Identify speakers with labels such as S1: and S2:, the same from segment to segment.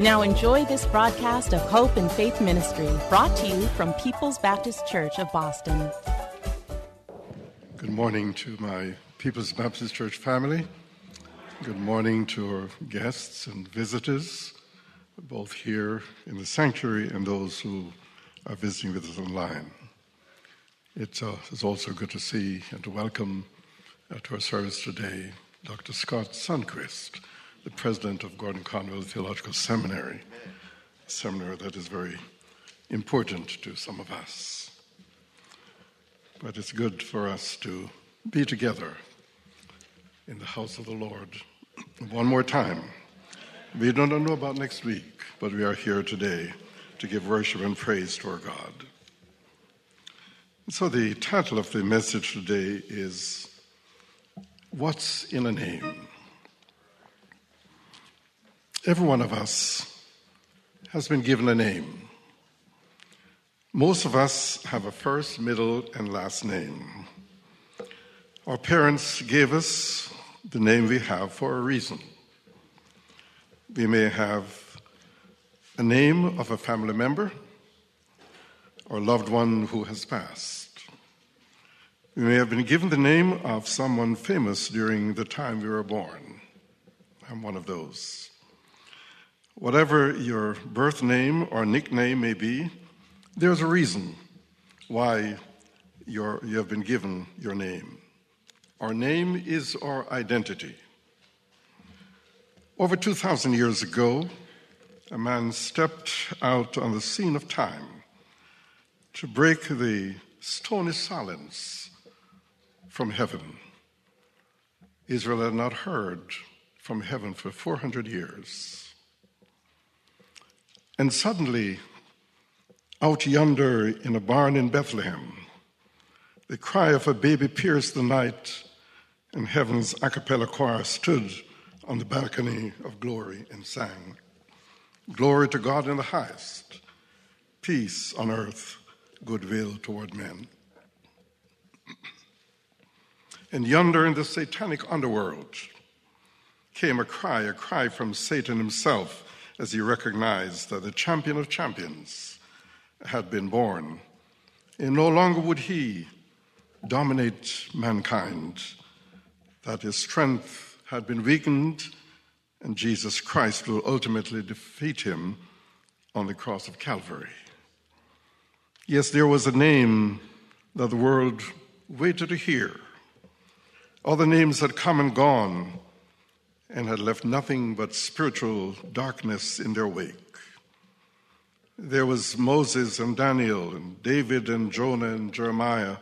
S1: Now enjoy this broadcast of Hope and Faith Ministry, brought to you from People's Baptist Church of Boston.
S2: Good morning to my People's Baptist Church family. Good morning to our guests and visitors, both here in the sanctuary and those who are visiting with us online. It's, uh, it's also good to see and to welcome uh, to our service today Dr. Scott Sunquist the president of Gordon Conwell Theological Seminary, a seminary that is very important to some of us. But it's good for us to be together in the house of the Lord one more time. We don't know about next week, but we are here today to give worship and praise to our God. So, the title of the message today is What's in a Name? Every one of us has been given a name. Most of us have a first, middle, and last name. Our parents gave us the name we have for a reason. We may have a name of a family member or loved one who has passed. We may have been given the name of someone famous during the time we were born. I'm one of those. Whatever your birth name or nickname may be, there's a reason why you have been given your name. Our name is our identity. Over 2,000 years ago, a man stepped out on the scene of time to break the stony silence from heaven. Israel had not heard from heaven for 400 years. And suddenly, out yonder in a barn in Bethlehem, the cry of a baby pierced the night, and heaven's a cappella choir stood on the balcony of glory and sang, Glory to God in the highest, peace on earth, goodwill toward men. And yonder in the satanic underworld came a cry, a cry from Satan himself as he recognized that the champion of champions had been born. And no longer would he dominate mankind, that his strength had been weakened, and Jesus Christ will ultimately defeat him on the cross of Calvary. Yes, there was a name that the world waited to hear. Other names had come and gone, and had left nothing but spiritual darkness in their wake. There was Moses and Daniel, and David and Jonah and Jeremiah,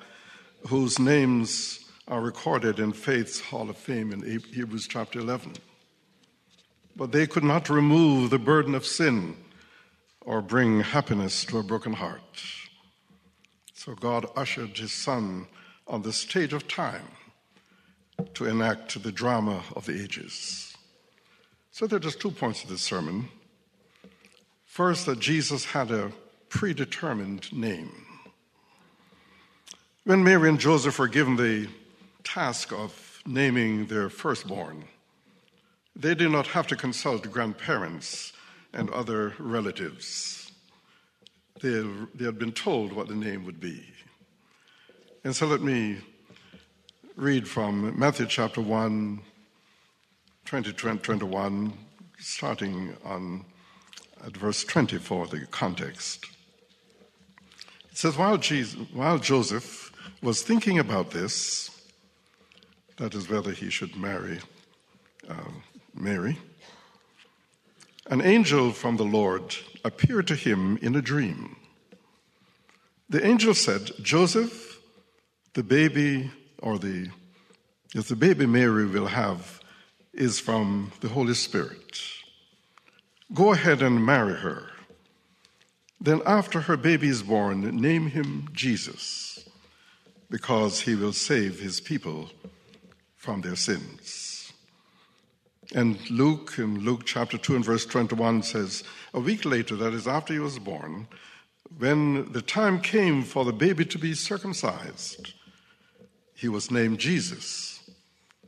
S2: whose names are recorded in Faith's Hall of Fame in Hebrews chapter 11. But they could not remove the burden of sin or bring happiness to a broken heart. So God ushered his son on the stage of time to enact the drama of the ages. So there are just two points of this sermon. First, that Jesus had a predetermined name. When Mary and Joseph were given the task of naming their firstborn, they did not have to consult grandparents and other relatives. They, had been told what the name would be. And so let me read from Matthew chapter 1, 20, 21, starting on at verse 20 for the context. It says, while, Jesus, while Joseph was thinking about this, that is, whether he should marry uh, Mary, an angel from the Lord appeared to him in a dream. The angel said, Joseph, the baby, or the, yes, the baby Mary will have is from the Holy Spirit. Go ahead and marry her. Then, after her baby is born, name him Jesus, because he will save his people from their sins. And Luke, in Luke chapter 2 and verse 21, says, A week later, that is after he was born, when the time came for the baby to be circumcised, he was named Jesus,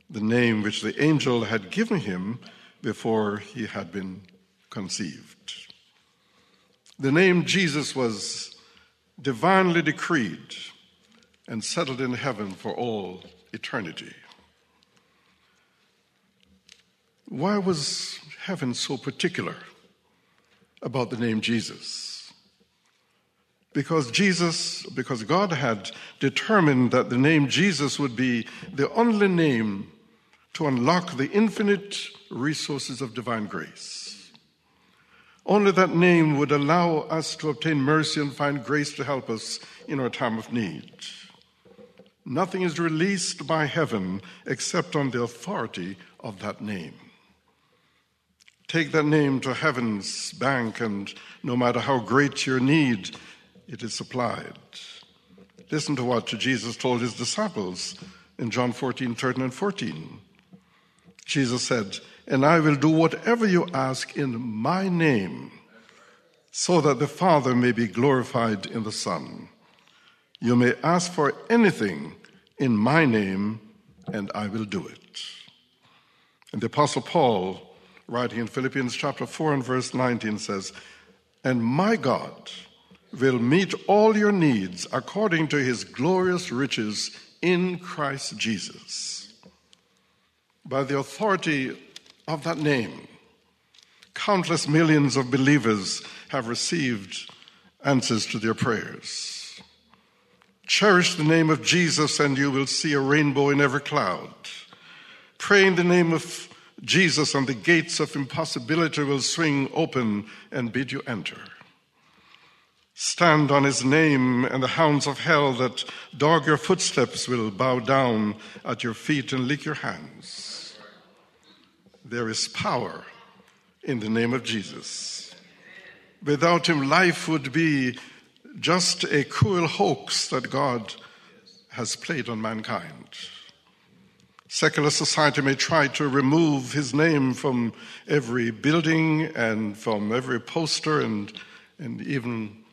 S2: the name which the angel had given him before he had been conceived. The name Jesus was divinely decreed and settled in heaven for all eternity. Why was heaven so particular about the name Jesus? Because Jesus, because God had determined that the name Jesus would be the only name to unlock the infinite resources of divine grace. Only that name would allow us to obtain mercy and find grace to help us in our time of need. Nothing is released by heaven except on the authority of that name. Take that name to heaven's bank, and no matter how great your need, it is supplied. Listen to what Jesus told his disciples in John 14, 13, and 14. Jesus said, And I will do whatever you ask in my name, so that the Father may be glorified in the Son. You may ask for anything in my name, and I will do it. And the Apostle Paul, writing in Philippians chapter 4 and verse 19, says, And my God will meet all your needs according to his glorious riches in Christ Jesus. By the authority of that name, countless millions of believers have received answers to their prayers. Cherish the name of Jesus, and you will see a rainbow in every cloud. Pray in the name of Jesus, and the gates of impossibility will swing open and bid you enter. Stand on his name, and the hounds of hell that dog your footsteps will bow down at your feet and lick your hands. There is power in the name of Jesus. Without him, life would be just a cruel hoax that God has played on mankind. Secular society may try to remove his name from every building and from every poster and, and even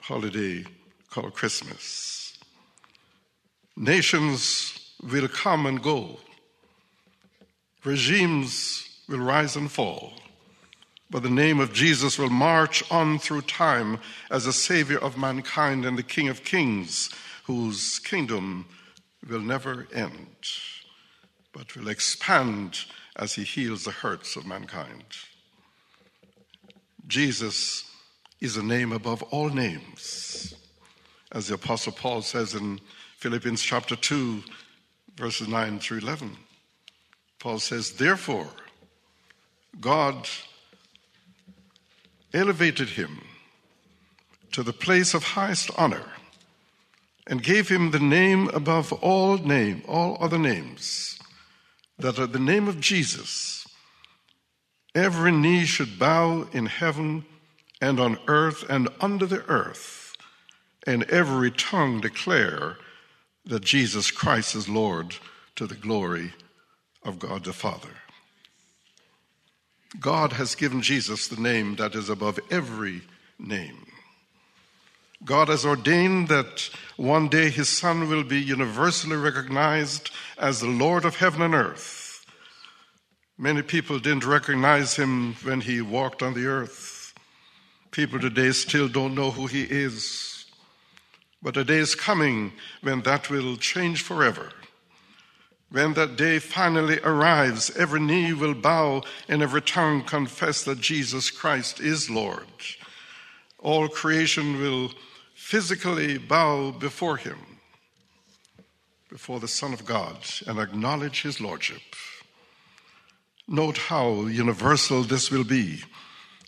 S2: holiday called Christmas. Nations will come and go, regimes will rise and fall, but the name of Jesus will march on through time as a savior of mankind and the King of kings, whose kingdom will never end, but will expand as he heals the hurts of mankind. Jesus is a name above all names. As the Apostle Paul says in Philippians chapter 2, verses 9 through 11. Paul says, Therefore, God elevated him to the place of highest honor and gave him the name above all name, all other names, that at the name of Jesus every knee should bow in heaven and on earth and under the earth, and every tongue declare that Jesus Christ is Lord to the glory of God the Father. God has given Jesus the name that is above every name. God has ordained that one day his Son will be universally recognized as the Lord of heaven and earth. Many people didn't recognize him when he walked on the earth. People today still don't know who he is. But a day is coming when that will change forever. When that day finally arrives, every knee will bow and every tongue confess that Jesus Christ is Lord. All creation will physically bow before him, before the Son of God, and acknowledge his Lordship. Note how universal this will be.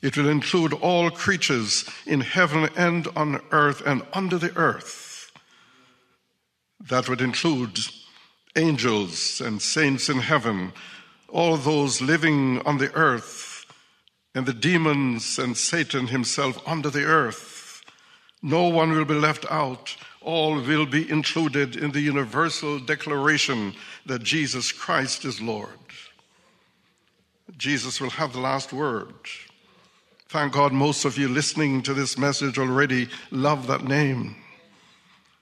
S2: It will include all creatures in heaven and on earth and under the earth. That would include angels and saints in heaven, all those living on the earth, and the demons and Satan himself under the earth. No one will be left out. All will be included in the universal declaration that Jesus Christ is Lord. Jesus will have the last word. Thank God most of you listening to this message already love that name.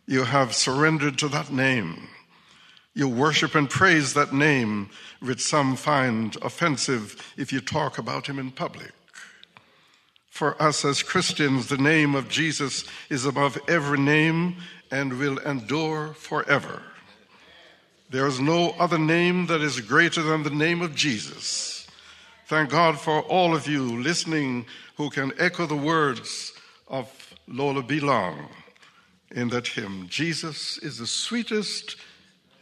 S2: You have surrendered to that name. You worship and praise that name, which some find offensive if you talk about him in public. For us as Christians, the name of Jesus is above every name and will endure forever. There is no other name that is greater than the name of Jesus. Thank God for all of you listening who can echo the words of Lola B. Long in that hymn Jesus is the sweetest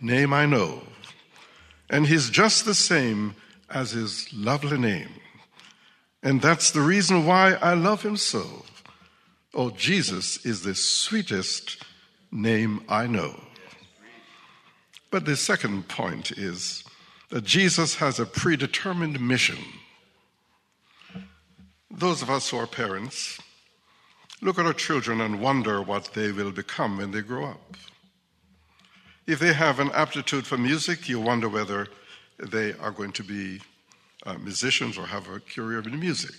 S2: name I know. And he's just the same as his lovely name. And that's the reason why I love him so. Oh, Jesus is the sweetest name I know. But the second point is that Jesus has a predetermined mission. Those of us who are parents look at our children and wonder what they will become when they grow up. If they have an aptitude for music, you wonder whether they are going to be uh, musicians or have a career in music.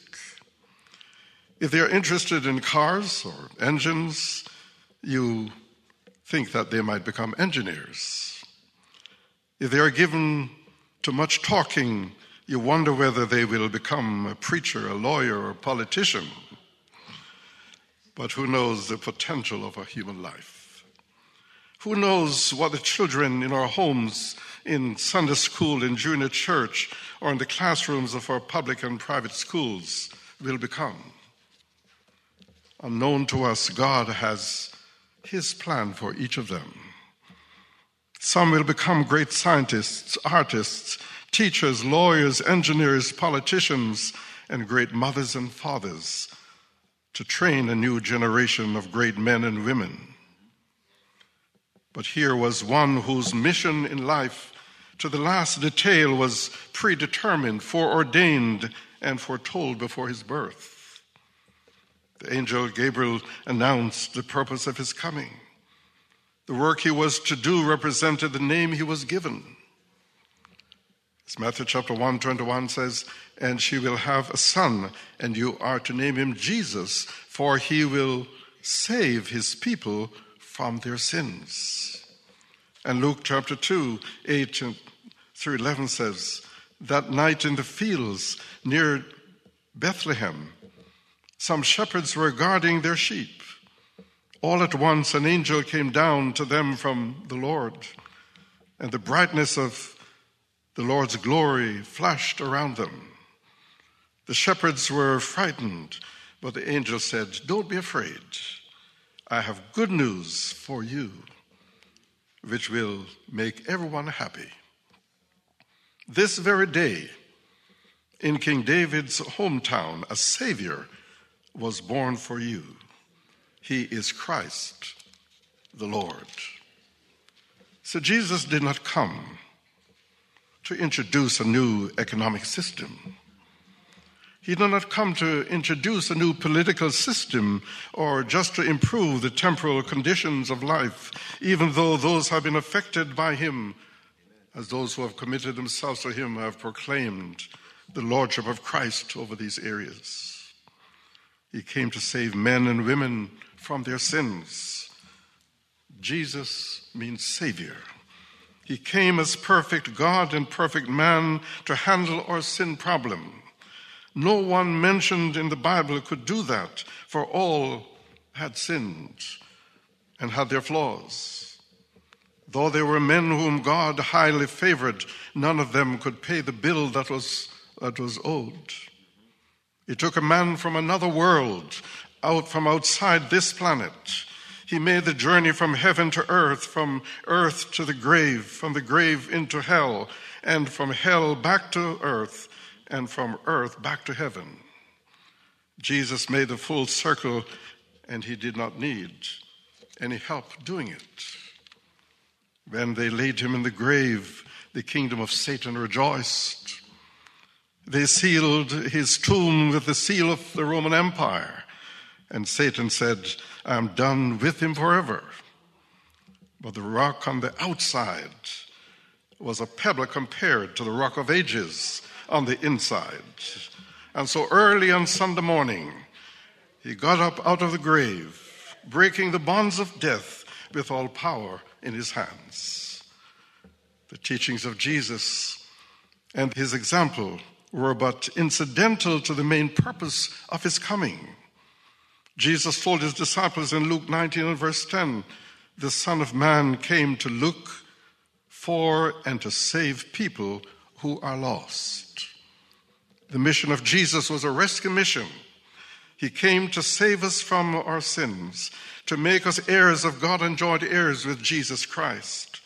S2: If they are interested in cars or engines, you think that they might become engineers. If they are given to much talking, you wonder whether they will become a preacher, a lawyer, or a politician. But who knows the potential of a human life? Who knows what the children in our homes, in Sunday school, in junior church, or in the classrooms of our public and private schools will become? Unknown to us, God has His plan for each of them. Some will become great scientists, artists, teachers, lawyers, engineers, politicians, and great mothers and fathers to train a new generation of great men and women. But here was one whose mission in life, to the last detail, was predetermined, foreordained, and foretold before his birth. The angel Gabriel announced the purpose of his coming. The work he was to do represented the name he was given. As Matthew chapter 1, 21 says, And she will have a son, and you are to name him Jesus, for he will save his people from their sins. And Luke chapter 2, 8 through 11 says, That night in the fields near Bethlehem, some shepherds were guarding their sheep. All at once, an angel came down to them from the Lord, and the brightness of the Lord's glory flashed around them. The shepherds were frightened, but the angel said, Don't be afraid. I have good news for you, which will make everyone happy. This very day, in King David's hometown, a Savior was born for you. He is Christ the Lord. So Jesus did not come to introduce a new economic system. He did not come to introduce a new political system or just to improve the temporal conditions of life, even though those have been affected by him, as those who have committed themselves to him have proclaimed the lordship of Christ over these areas. He came to save men and women from their sins. Jesus means Savior. He came as perfect God and perfect man to handle our sin problem no one mentioned in the Bible could do that, for all had sinned and had their flaws. Though they were men whom God highly favored, none of them could pay the bill that was, that was owed. He took a man from another world, out from outside this planet. He made the journey from heaven to earth, from earth to the grave, from the grave into hell, and from hell back to earth, and from earth back to heaven. Jesus made the full circle, and he did not need any help doing it. When they laid him in the grave, the kingdom of Satan rejoiced. They sealed his tomb with the seal of the Roman Empire. And Satan said, I am done with him forever. But the rock on the outside was a pebble compared to the rock of ages on the inside. And so early on Sunday morning, he got up out of the grave, breaking the bonds of death with all power in his hands. The teachings of Jesus and his example were but incidental to the main purpose of his coming. Jesus told his disciples in Luke 19 and verse 10 the Son of Man came to look for and to save people who are lost. The mission of Jesus was a rescue mission. He came to save us from our sins, to make us heirs of God and joint heirs with Jesus Christ.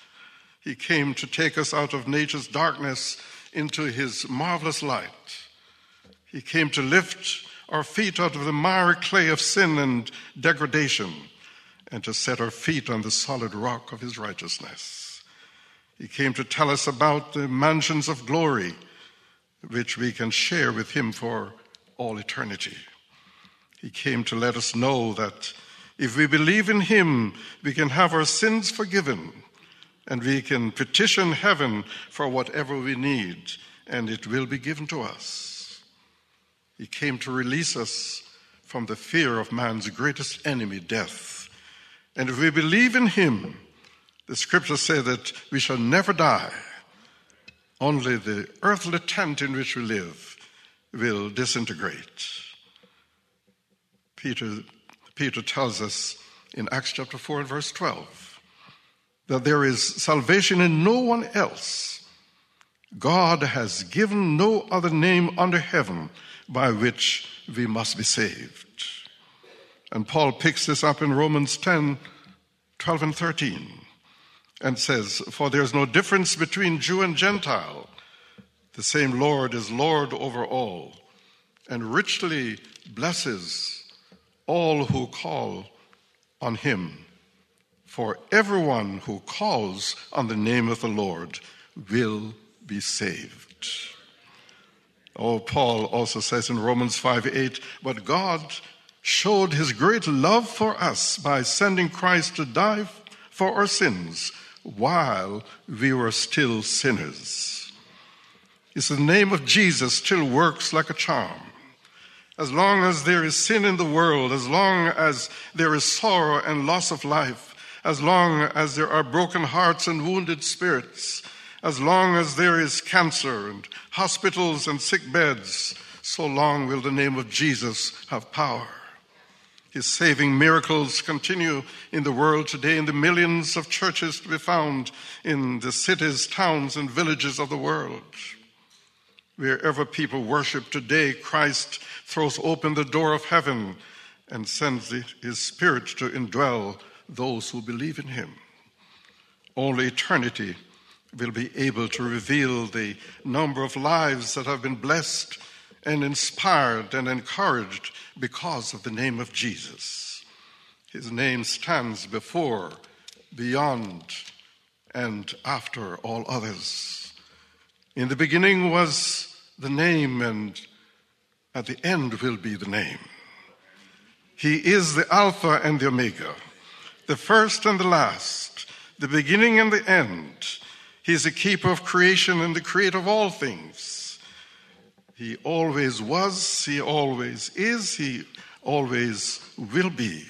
S2: He came to take us out of nature's darkness into his marvelous light. He came to lift our feet out of the miry clay of sin and degradation and to set our feet on the solid rock of his righteousness. He came to tell us about the mansions of glory which we can share with him for all eternity. He came to let us know that if we believe in him, we can have our sins forgiven and we can petition heaven for whatever we need, and it will be given to us. He came to release us from the fear of man's greatest enemy, death. And if we believe in him, the scriptures say that we shall never die. Only the earthly tent in which we live will disintegrate. Peter, Peter tells us in Acts chapter 4 and verse 12 that there is salvation in no one else. God has given no other name under heaven by which we must be saved. And Paul picks this up in Romans 10 12 and 13 and says, For there's no difference between Jew and Gentile. The same Lord is Lord over all and richly blesses all who call on him. For everyone who calls on the name of the Lord will be saved. Oh, Paul also says in Romans 5 8, but God showed his great love for us by sending Christ to die for our sins while we were still sinners. It's the name of Jesus still works like a charm. As long as there is sin in the world, as long as there is sorrow and loss of life, as long as there are broken hearts and wounded spirits, as long as there is cancer and hospitals and sick beds, so long will the name of Jesus have power. His saving miracles continue in the world today in the millions of churches to be found in the cities, towns, and villages of the world. Wherever people worship today, Christ throws open the door of heaven and sends his spirit to indwell those who believe in him. Only eternity will be able to reveal the number of lives that have been blessed and inspired and encouraged because of the name of Jesus. His name stands before, beyond, and after all others. In the beginning was the name, and at the end will be the name. He is the Alpha and the Omega, the first and the last, the beginning and the end. He is the keeper of creation and the creator of all things. He always was, he always is, he always will be.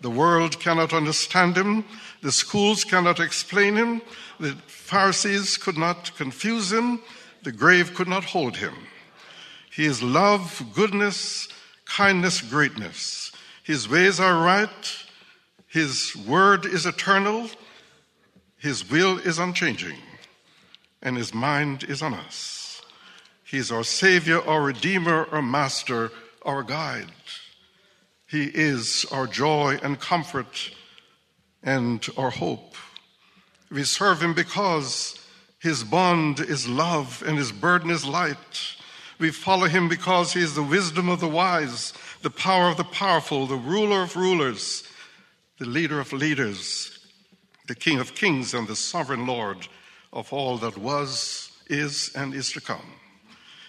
S2: The world cannot understand him, the schools cannot explain him, the Pharisees could not confuse him, the grave could not hold him. He is love, goodness, kindness, greatness. His ways are right, his word is eternal, His will is unchanging, and His mind is on us. He is our Savior, our Redeemer, our Master, our Guide. He is our joy and comfort and our hope. We serve Him because His bond is love and His burden is light. We follow Him because He is the wisdom of the wise, the power of the powerful, the ruler of rulers, the leader of leaders, the King of kings, and the sovereign Lord of all that was, is, and is to come.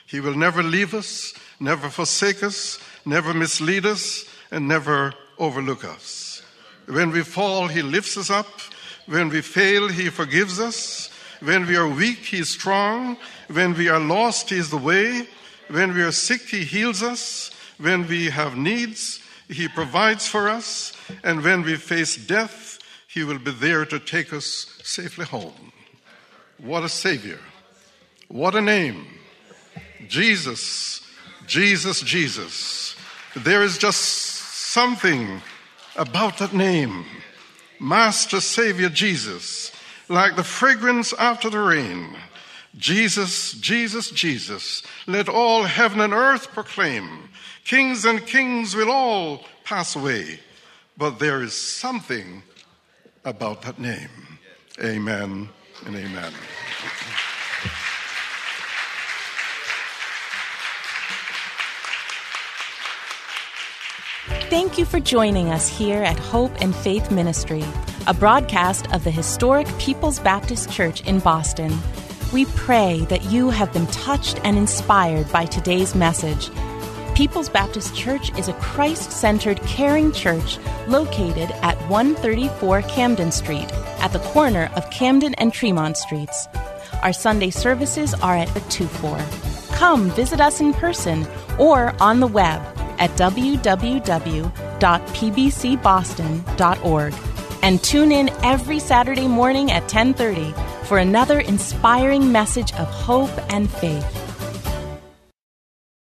S2: He will never leave us, never forsake us, never mislead us, and never overlook us. When we fall, He lifts us up. When we fail, He forgives us. When we are weak, He is strong. When we are lost, He is the way. When we are sick, He heals us. When we have needs, He provides for us. And when we face death, He will be there to take us safely home. What a Savior! What a name! Jesus, Jesus, Jesus. There is just something about that name. Master Savior Jesus, like the fragrance after the rain. Jesus, Jesus, Jesus, let all heaven and earth proclaim. Kings and kings will all pass away, but there is something about that name. Amen and amen.
S1: Thank you for joining us here at Hope and Faith Ministry, a broadcast of the historic People's Baptist Church in Boston. We pray that you have been touched and inspired by today's message. People's Baptist Church is a Christ centered, caring church located at 134 Camden Street, at the corner of Camden and Tremont Streets. Our Sunday services are at 2 4. Come visit us in person or on the web at www.pbcboston.org and tune in every Saturday morning at 10:30 for another inspiring message of hope and faith.